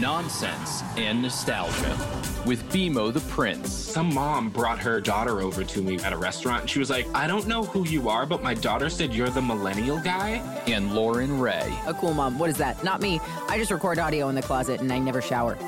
nonsense, and nostalgia with BMO the Prince. Some mom brought her daughter over to me at a restaurant and she was like, I don't know who you are, but my daughter said you're the millennial guy. And Loren Raye. A cool mom. What is that? Not me. I just record audio in the closet and I never shower.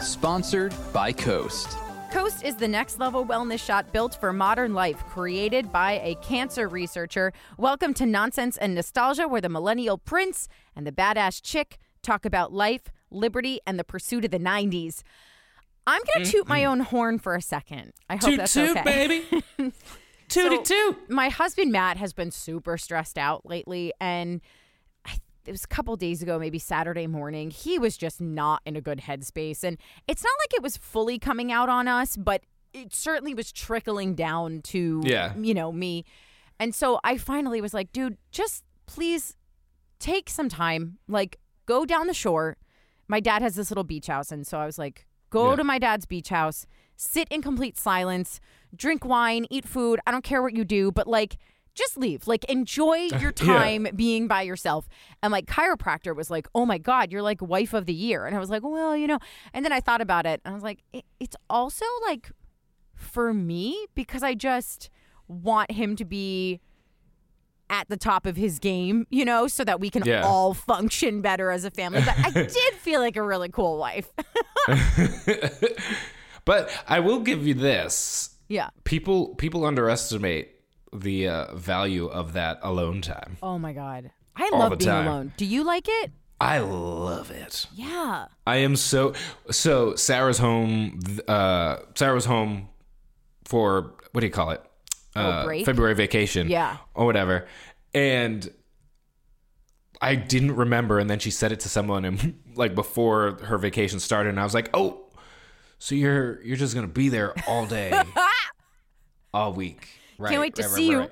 Sponsored by Coast. Coast is the next level wellness shot built for modern life, created by a cancer researcher. Welcome to Nonsense and Nostalgia, where the millennial prince and the badass chick talk about life, liberty, and the pursuit of the 90s. I'm going to toot my own horn for a second. I hope Toot that's toot, okay. baby. Tooty So, toot. My husband Matt has been super stressed out lately, and I, it was a couple days ago, maybe Saturday morning. He was just not in a good headspace, and it's not like it was fully coming out on us, but it certainly was trickling down to Yeah. you know me. And so I finally was like, dude, just please take some time, like go down the shore. My dad has this little beach house, and so I was like, go Yeah. to my dad's beach house, sit in complete silence, drink wine, eat food. I don't care what you do, but like just leave. Like enjoy your time being by yourself. And like chiropractor was like, "Oh my god, you're like wife of the year." And I was like, "Well, you know." And then I thought about it, and I was like, it, "It's also like for me because I just want him to be at the top of his game, you know, so that we can Yeah. all function better as a family. But I did feel like a really cool wife. But I will give you this. yeah. People people underestimate the uh, value of that alone time. Oh my god. I All love being time. alone. Do you like it? I love it. Yeah. I am so so. Sarah's home. Uh, Sarah's home for what do you call it? Uh, break? February vacation. Yeah. or whatever. And I didn't remember, and then she said it to someone, and like before her vacation started, and I was like, "Oh, so you're you're just gonna be there all day, all week, right? Can't wait to right, see you.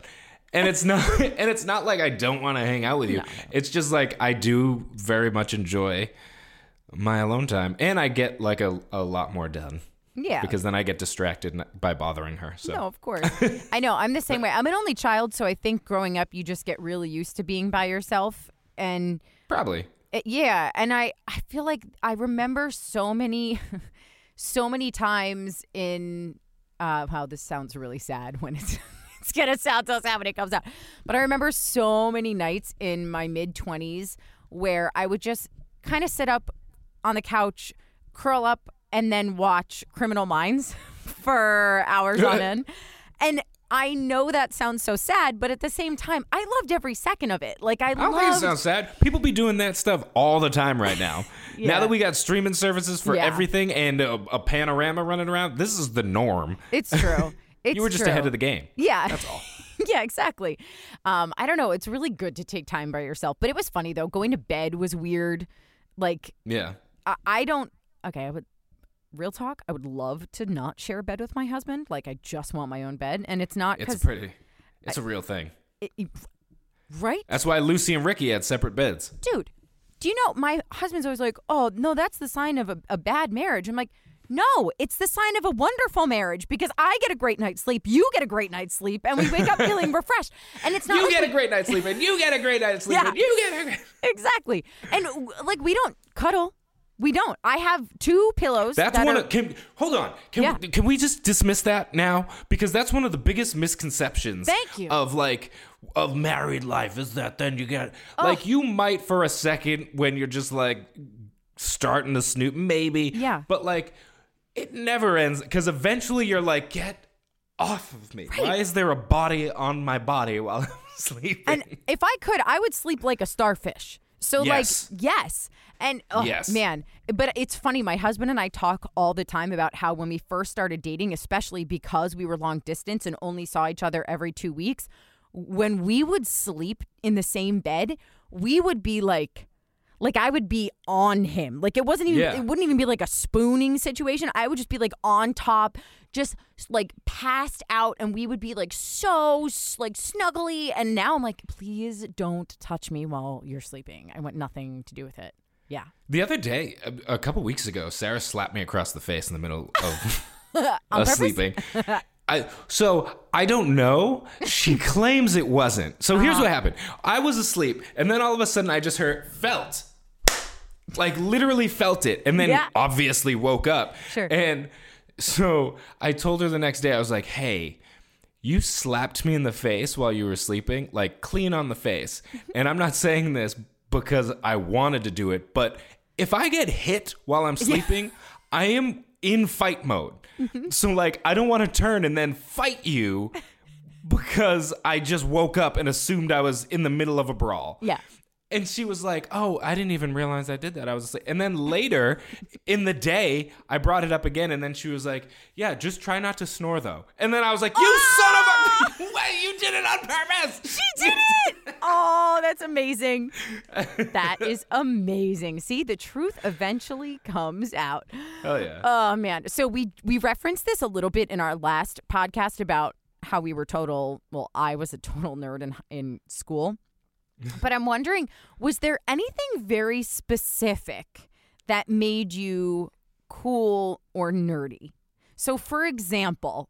And it's not, and it's not like I don't want to hang out with you. It's just like I do very much enjoy my alone time, and I get like a, a lot more done Yeah. because then I get distracted by bothering her. So No, of course. I know. I'm the same way. I'm an only child, so I think growing up, you just get really used to being by yourself. And probably, uh, yeah, and I, I feel like I remember so many, so many times in, uh, wow, this sounds really sad when it's, it's gonna sound so sad when it comes out. But I remember so many nights in my mid 20s where I would just kind of sit up on the couch, curl up, and then watch Criminal Minds for hours on end. And I know that sounds so sad, but at the same time, I loved every second of it. Like I, I don't loved think it sounds sad. People be doing that stuff all the time right now. Yeah. Now that we got streaming services for Yeah. everything and a, a panorama running around, this is the norm. It's true. It's you were just true. ahead of the game. Yeah. That's all. yeah, exactly. Um, I don't know. It's really good to take time by yourself. But it was funny though. Going to bed was weird. Like Yeah. I, I don't. Okay, I would. Real talk. I would love to not share a bed with my husband. Like I just want my own bed, and it's not It's pretty. It's a real thing. right, That's why Lucy and Ricky had separate beds. dude. Do you know my husband's always like, "Oh no, that's the sign of a, a bad marriage." I'm like. No, it's the sign of a wonderful marriage because I get a great night's sleep, you get a great night's sleep, and we wake up feeling refreshed. And it's not You like get we- a great night's sleep, and you get a great night's sleep, Yeah. and you get a great. Exactly. And like we don't cuddle. We don't. I have two pillows. That's that one are, of. Can, hold on. Can, Yeah. we, can we just dismiss that now? Because that's one of the biggest misconceptions. Thank you. Of like of married life is that then you get Oh. like you might for a second when you're just like starting to snoop maybe. Yeah. But like it never ends because eventually you're like get off of me. Why is there a body on my body while I'm sleeping? and if I could, I would sleep like a starfish. So Yes. like yes. And oh, Yes. man, but it's funny. My husband and I talk all the time about how when we first started dating, especially because we were long distance and only saw each other every two weeks, when we would sleep in the same bed, we would be like, like I would be on him. Like it wasn't even Yeah. it wouldn't even be like a spooning situation. I would just be like on top, just like passed out and we would be like so like snuggly and now I'm like please don't touch me while you're sleeping. I want nothing to do with it. Yeah. The other day, a, a couple weeks ago, Sarah slapped me across the face in the middle of sleeping. I, so I don't know. She claims it wasn't. So here's Uh-huh. what happened. I was asleep, and then all of a sudden I just heard felt. Like literally felt it, and then Yeah. obviously woke up. Sure. And so I told her the next day, I was like, "Hey, you slapped me in the face while you were sleeping, like clean on the face." and I'm not saying this because I wanted to do it, but if I get hit while I'm sleeping, I am in fight mode. Mm-hmm. So like, I don't want to turn and then fight you because I just woke up and assumed I was in the middle of a brawl. Yeah. And she was like, "Oh, I didn't even realize I did that. I was asleep." And then later in the day, I brought it up again, and then she was like, "Yeah, just try not to snore though." And then I was like, "You ah! son of a! Wait, you did it on purpose!" She did it. Oh, that's amazing. That is amazing. See, the truth eventually comes out. Hell yeah! Oh man. So we we referenced this a little bit in our last podcast about how we were total well, I was a total nerd in in school. But I'm wondering, was there anything very specific that made you cool or nerdy? So for example,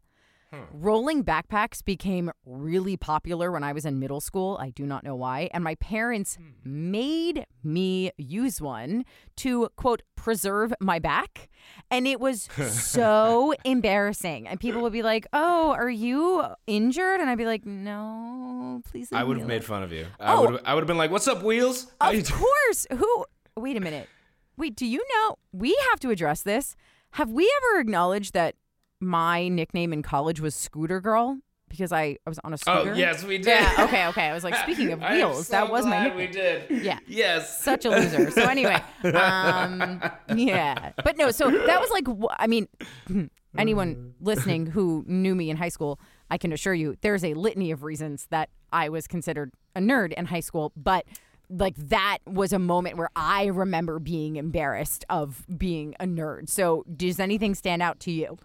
Hmm. Rolling backpacks became really popular when I was in middle school. I do not know why. And my parents hmm. made me use one to, quote, preserve my back. And it was so embarrassing. And people would be like, Oh, are you injured? And I'd be like, No, please. I would have made fun of you. I Oh. would. I would have been like, "What's up, Wheels?" How Of course. Who? Wait a minute. Wait, do you know? We have to address this. Have we ever acknowledged that my nickname in college was Scooter Girl because I, I was on a scooter. Oh scooter? yes, we did. Yeah. Okay. Okay. I was like, speaking of wheels, so that was my nickname. We did. Yeah. Yes. Such a loser. So anyway, um, yeah, but no. So that was like, I mean, anyone listening who knew me in high school, I can assure you, there's a litany of reasons that I was considered a nerd in high school, but. Like that was a moment where I remember being embarrassed of being a nerd. So, does anything stand out to you,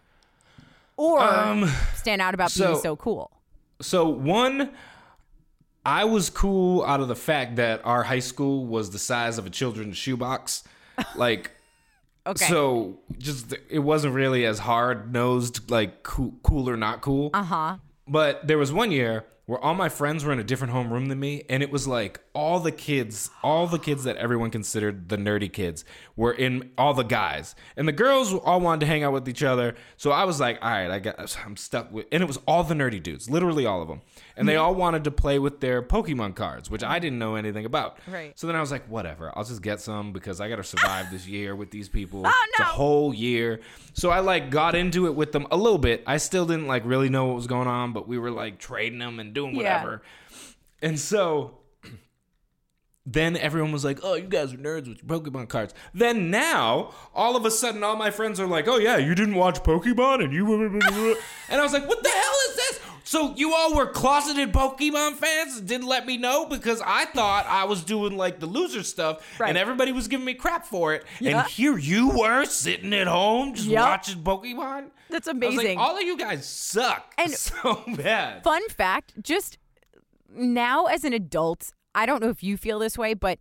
or Um, stand out about being so- so cool? So one, I was cool out of the fact that our high school was the size of a children's shoebox. Like, Okay. so just it wasn't really as hard nosed, like cool, cool or not cool. uh huh. But there was one year where all my friends were in a different homeroom than me, and it was like all the kids, all the kids that everyone considered the nerdy kids were in all the guys, and the girls all wanted to hang out with each other. So I was like, all right, I got, I'm stuck with, and it was all the nerdy dudes, literally all of them, and they hmm. all wanted to play with their Pokemon cards, which I didn't know anything about. Right. So then I was like, whatever, I'll just get some because I got to survive this year with these people. Oh, It's a whole year. So I like got into it with them a little bit. I still didn't like really know what was going on, but we were like trading them and doing Yeah. whatever. And so then everyone was like, "Oh, you guys are nerds with your Pokemon cards." Then now, all of a sudden, all my friends are like, "Oh yeah, you didn't watch Pokemon," and you, were. and I was like, "What the hell is this?" So you all were closeted Pokemon fans and didn't let me know because I thought I was doing like the loser stuff, Right. and everybody was giving me crap for it. Yeah. And here you were sitting at home just Yep. watching Pokemon. That's I was like, amazing. all of you guys suck And- so bad. Fun fact, just now as an adult, I don't know if you feel this way, but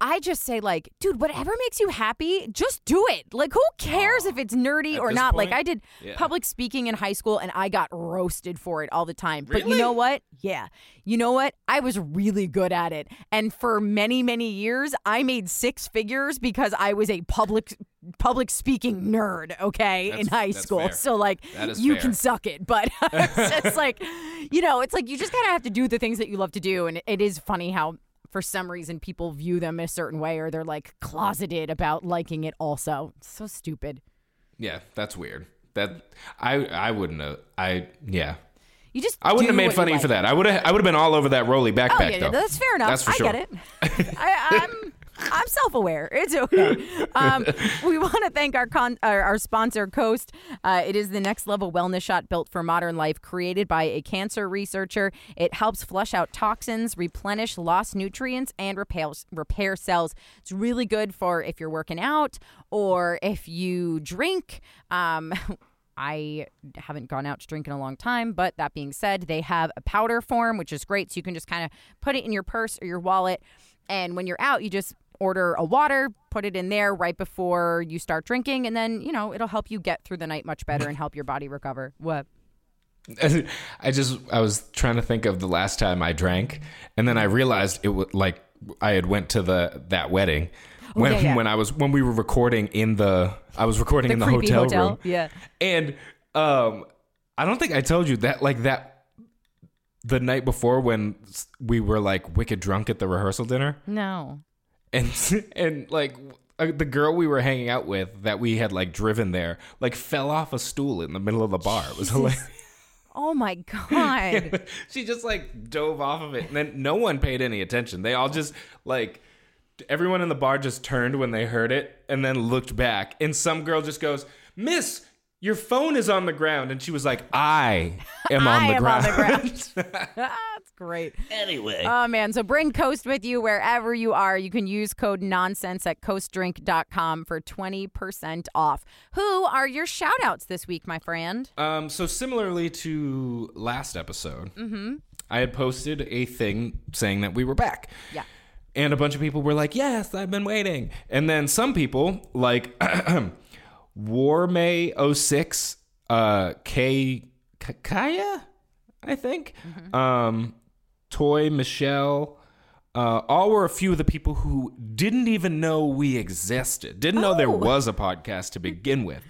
I just say like, dude, whatever makes you happy, just do it. Like who cares if it's nerdy At or this not? Like point, I did yeah. public speaking in high school and I got roasted for it all the time. But you Really? know what? Yeah. You know what? I was really good at it. And for many, many years, I made six figures because I was a public public speaking nerd, okay, in That's- high that's school. fair. So like That is you fair. can suck it, but it's just like you know, it's like you just kind of have to do the things that you love to do and it is funny how for some reason people view them a certain way or they're like closeted about liking it also. It's so stupid. Yeah, that's weird. That I I wouldn't have. I yeah. You just I wouldn't have made fun of you like. for that. I would have. I would have been all over that Rolly backpack Oh yeah, though. that's fair enough. That's for I sure. get it. I, I'm I'm self-aware. It's okay. Um, we want to thank our con- our, our sponsor, Coast. Uh, it is the next level wellness shot built for modern life, created by a cancer researcher. It helps flush out toxins, replenish lost nutrients, and repair repair cells. It's really good for if you're working out or if you drink. Um, I haven't gone out to drink in a long time, but that being said, they have a powder form, which is great. So you can just kind of put it in your purse or your wallet. And when you're out, you just order a water, put it in there right before you start drinking. And then, you know, it'll help you get through the night much better and help your body recover. What? I just I was trying to think of the last time I drank, and then I realized it was like I had went to the that wedding when Oh, yeah, yeah. when I was when we were recording in the I was recording The in the hotel, hotel, room. yeah. And um I don't think I told you that like that the night before when we were like wicked drunk at the rehearsal dinner No. And and like uh, the girl we were hanging out with that we had like driven there like fell off a stool in the middle of the bar. It was hilarious. Oh my god. she just like dove off of it and then no one paid any attention they all just like everyone in the bar just turned when they heard it and then looked back and some girl just goes miss your phone is on the ground and she was like i am on the am ground, on the ground. That's great. anyway Oh man, so bring Coast with you wherever you are. You can use code nonsense at coastdrink.com for 20% off. Who are your shout outs this week, my friend? um so similarly to last episode i had posted a thing saying that we were back Yeah. And a bunch of people were like, "Yes, I've been waiting." And then some people, like Warmay06, uh, K K- Kaya, I think, um, Toy Michelle, uh, all were a few of the people who didn't even know we existed, didn't know there Oh. was a podcast to begin with.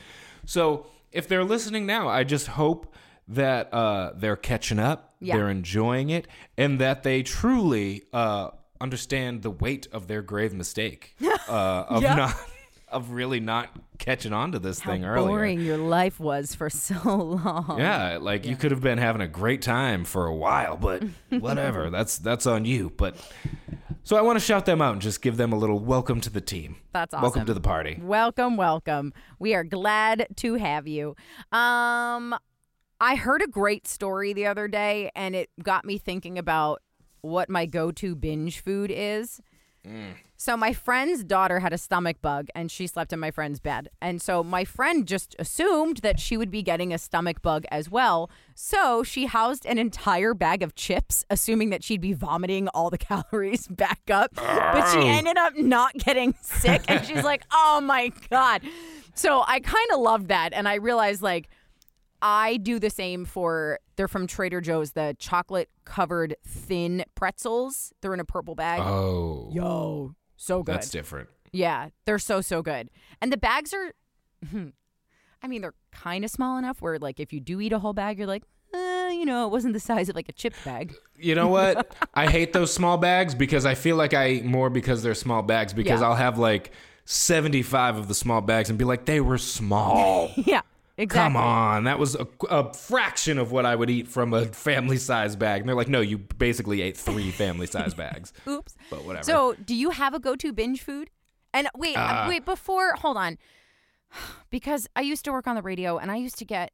So if they're listening now, I just hope that uh, they're catching up, Yeah. they're enjoying it, and that they truly uh, understand the weight of their grave mistake uh, of Yeah. not of really not catching on to this thing earlier. Boring your life was for so long. Yeah, like you could have been having a great time for a while, but whatever. that's that's on you. But so I want to shout them out and just give them a little welcome to the team. That's Welcome awesome. to the party. Welcome, welcome. We are glad to have you. Um I heard a great story the other day and it got me thinking about what my go-to binge food is. So my friend's daughter had a stomach bug and she slept in my friend's bed. And so my friend just assumed that she would be getting a stomach bug as well. So she housed an entire bag of chips assuming that she'd be vomiting all the calories back up. But she ended up not getting sick and she's like, "Oh my god." So I kind of loved that and I realized like I do the same for they're from Trader Joe's, the chocolate covered thin pretzels. They're in a purple bag. Oh, Yo, so good. that's different. Yeah, they're so so good. And the bags are I mean, they're kind of small enough where like if you do eat a whole bag, you're like, uh, you know, it wasn't the size of like a chip bag. You know what? I hate those small bags because I feel like I eat more because they're small bags because Yeah. I'll have like 75 of the small bags and be like, they were small. yeah, exactly. Come on, that was a, a fraction of what I would eat from a family size bag. And they're like, no, you basically ate three family size bags. Oops. But whatever. So, do you have a go-to binge food? And wait, uh, Uh, wait, before, hold on. Because I used to work on the radio and I used to get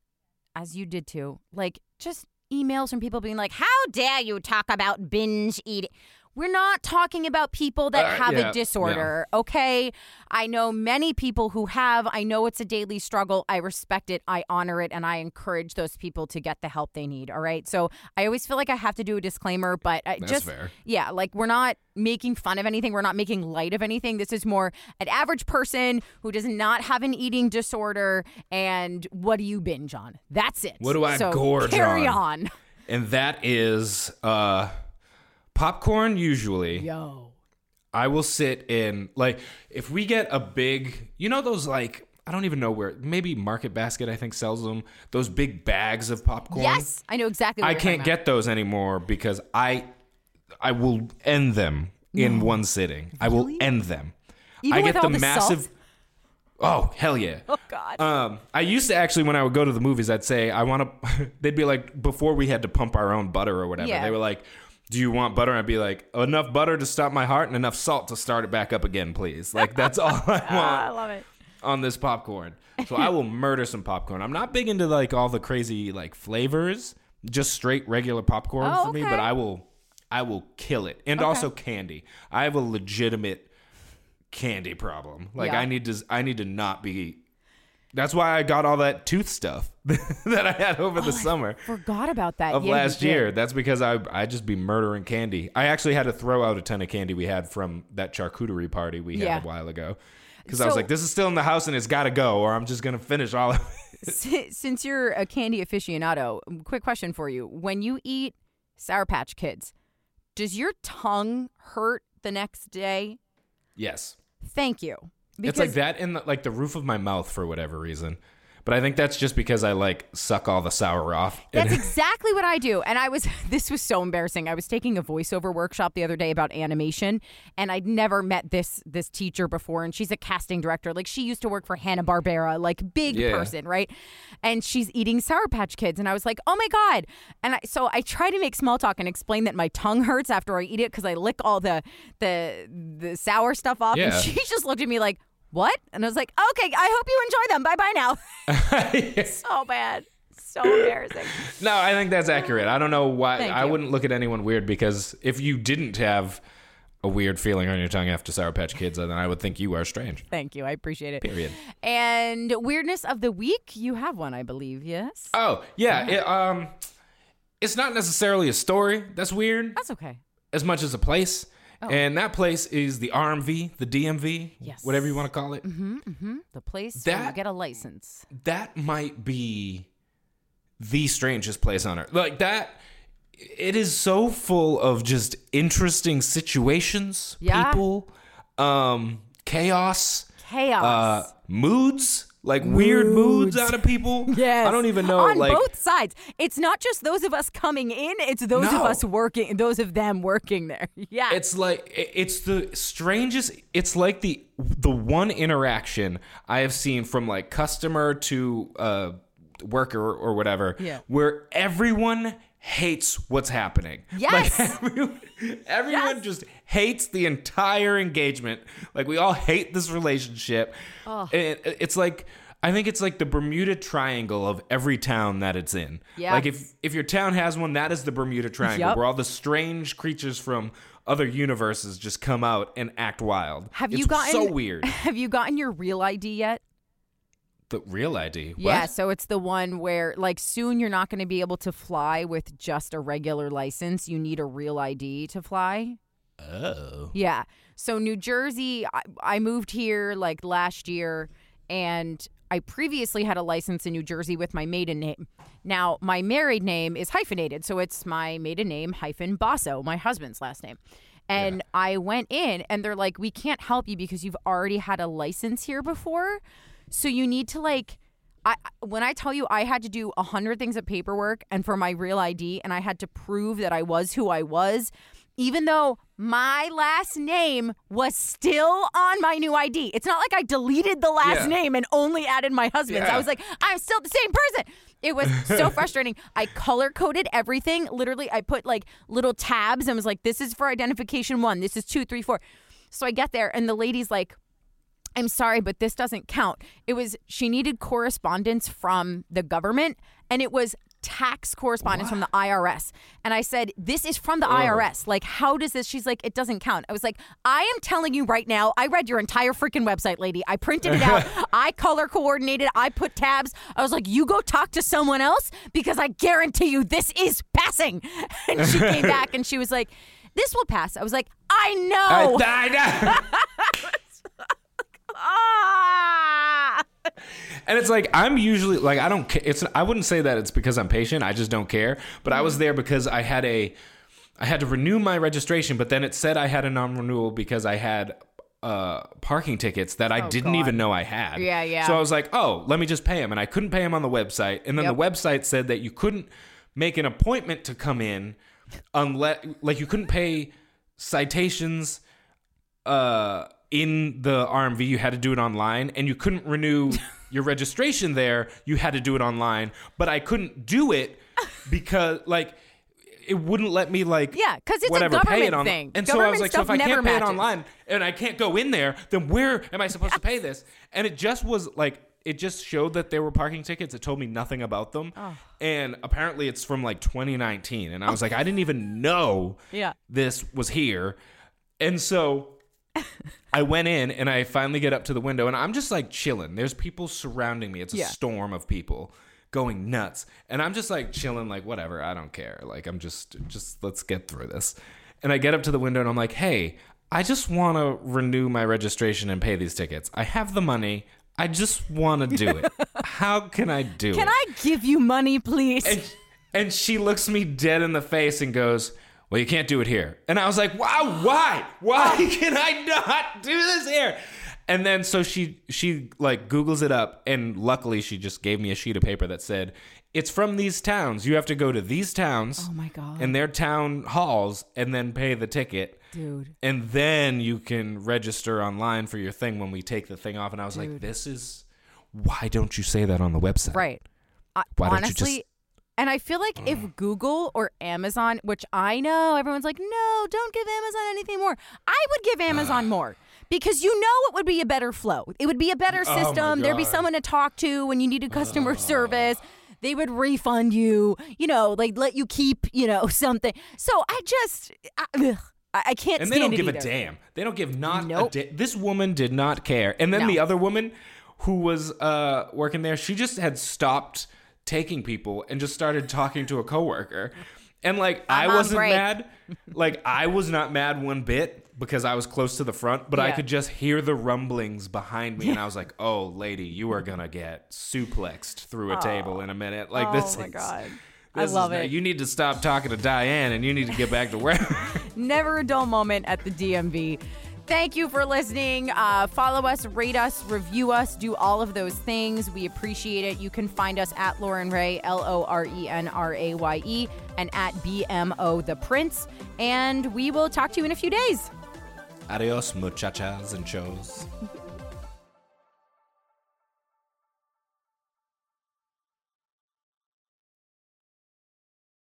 as you did too, like just emails from people being like, "How dare you talk about binge eating?" We're not talking about people that Uh, have yeah, a disorder, okay? I know many people who have. I know it's a daily struggle. I respect it. I honor it and I encourage those people to get the help they need, all right? So, I always feel like I have to do a disclaimer, but I That's just fair. yeah, like we're not making fun of anything. We're not making light of anything. This is more an average person who does not have an eating disorder. And what do you binge on? That's it. What do I so gorge carry on? on. and that is uh, popcorn, usually. Yo. I will sit in, like, if we get a big, you know, those, like, I don't even know where, maybe Market Basket, I think, sells them, those big bags of popcorn. Yes, I know exactly. What I can't about. get those anymore because I I will end them in one sitting. I will end them. Even I get the the massive salt? Oh, hell yeah. Oh God. Um, I used to actually, when I would go to the movies, I'd say, I want to, they'd be like, before we had to pump our own butter or whatever, Yeah. they were like, do you want butter? I'd be like, enough butter to stop my heart and enough salt to start it back up again, please. Like, that's all I ah, I want love it. on this popcorn. So I will murder some popcorn. I'm not big into like all the crazy like flavors, just straight regular popcorn Oh, for me, but I will, I will kill it. And also candy. I have a legitimate candy problem. Like Yeah. I need to, I need to not be that's why I got all that tooth stuff that I had over the oh, summer I Forgot about that. of Yeah, last year. That's because I I just be murdering candy. I actually had to throw out a ton of candy we had from that charcuterie party we Yeah. had a while ago. Because I was like, this is still in the house and it's got to go, or I'm just gonna finish all of it. Since you're a candy aficionado, quick question for you: When you eat Sour Patch Kids, does your tongue hurt the next day? Yes. Thank you. It's like that in the, like the roof of my mouth for whatever reason. But I think that's just because I like suck all the sour off. That's exactly what I do. And I was, this was so embarrassing. I was taking a voiceover workshop the other day about animation, and I'd never met this this teacher before. And she's a casting director. Like she used to work for Hanna Barbera, like big Yeah. person, right? And she's eating Sour Patch Kids, and I was like, oh my god! And I, so I try to make small talk and explain that my tongue hurts after I eat it because I lick all the the the sour stuff off. Yeah. And she just looked at me like. What? And I was like, okay, I hope you enjoy them. Bye bye now. so bad. So embarrassing. no, I think that's accurate. I don't know why Thank I you. wouldn't look at anyone weird because if you didn't have a weird feeling on your tongue after Sour Patch Kids, then I would think you are strange. Thank you. I appreciate it. Period. And weirdness of the week, you have one, I believe. Yes. Oh yeah, it, um, it's not necessarily a story that's weird That's okay. as much as a place. And that place is the RMV, the DMV, Yes. whatever you want to call it. The place where you That- get a license. that might be the strangest place on earth. Like that it is so full of just interesting situations, Yeah. people, um, chaos, Chaos. uh, moods, like weird moods out of people. Yes. I don't even know On like both sides. It's not just those of us coming in, it's those of us working, those of them working there. Yeah. it's like it's the strangest it's like the the one interaction i have seen from like customer to uh worker or whatever Yeah. where everyone hates what's happening Yes. like everyone, everyone Yes. just hates the entire engagement like we all hate this relationship oh. and it- it's like I think it's like the Bermuda Triangle of every town that it's in. Yeah. Like if if your town has one, that is the Bermuda Triangle, Yep. where all the strange creatures from other universes just come out and act wild. have It's you gotten so weird? Have you gotten your real ID yet? The real ID. What? Yeah, so it's the one where like soon you're not going to be able to fly with just a regular license. You need a real ID to fly. Oh. Yeah. So New Jersey, I, I moved here like last year, and I previously had a license in New Jersey with my maiden name. Now my married name is hyphenated, so it's my maiden name hyphen Basso, my husband's last name. And I went in, and they're like, "We can't help you because you've already had a license here before, so you need to like." I, when I tell you I had to do a hundred things of paperwork and for my real ID, and I had to prove that I was who I was, even though my last name was still on my new ID. It's not like I deleted the last Yeah. name and only added my husband's. I was like, I'm still the same person. It was so frustrating. I color coded everything. Literally, I put like little tabs and was like, this is for identification one, this is two, three, four. So I get there, and the lady's like, I'm sorry, but this doesn't count. It was she needed correspondence from the government and it was tax correspondence from the IRS. And I said, This is from the IRS. Like, how does this? She's like, It doesn't count. I was like, I am telling you right now, I read your entire freaking website, lady. I printed it out. I color coordinated. I put tabs. I was like, You go talk to someone else because I guarantee you this is passing. And she came back and she was like, This will pass. I was like, I know. I, I, ah! and it's like I'm usually like I don't. It's I wouldn't say that it's because I'm patient. I just don't care. But I was there because I had a, I had to renew my registration. But then it said I had a non-renewal because I had uh parking tickets that I didn't Oh, God. even know I had. Yeah, yeah. So I was like, oh, let me just pay them, and I couldn't pay them on the website. And then Yep. the website said that you couldn't make an appointment to come in unless like you couldn't pay citations uh in the RMV you had to do it online and you couldn't renew your registration there you had to do it online but I couldn't do it because like it wouldn't let me like Yeah, 'cause it's a whatever pay it government on thing. and so I was like so if I can't pay it online and I can't go in there then where am I supposed to pay this and it just was like it just showed that there were parking tickets it told me nothing about them Oh. and apparently it's from like 2019 and I was like I didn't even know Yeah. this was here. And so I went in and I finally get up to the window and I'm just like chilling. There's people surrounding me. It's a Yeah. storm of people going nuts. And I'm just like chilling, like, whatever, I don't care. Like, I'm just, just let's get through this. And I get up to the window and I'm like, hey, I just want to renew my registration and pay these tickets. I have the money. I just want to do it. How can I do it? Can I give you money, please? And, and she looks me dead in the face and goes, well, you can't do it here. And I was like, wow, why? Why can I not do this here? And then so she she like Googles it up, and luckily she just gave me a sheet of paper that said, it's from these towns. You have to go to these towns Oh my God. and their town halls and then pay the ticket. Dude. And then you can register online for your thing when we take the thing off. And I was like, this is why don't you say that on the website? Right. I, Why don't you honestly, just- and I feel like if Google or Amazon, which I know everyone's like, no, don't give Amazon anything more. I would give Amazon more because you know it would be a better flow. It would be a better Oh my system. There'd be God. someone to talk to when you needed customer service. They would refund you, you know, like let you keep, you know, something. So I just, I, ugh, I I can't And stand they don't it give a damn. They don't give not Nope. a da- This woman did not care. And then No. the other woman who was uh, working there, she just had stopped taking people and just started talking to a coworker. And like I I'm on wasn't break. mad. Like I was not mad one bit because I was close to the front, but I could just hear the rumblings behind me and I was like, "Oh, lady, you are going to get suplexed through a table in a minute." Like this Oh my is God. I this is love not- it. You need to stop talking to Diane and you need to get back to work. Never a dull moment at the DMV. Thank you for listening. Uh, follow us, rate us, review us, do all of those things. We appreciate it. You can find us at Loren Raye, L O R E N R A Y E, and at BMO The Prince. And we will talk to you in a few days. Adios, muchachas and shows.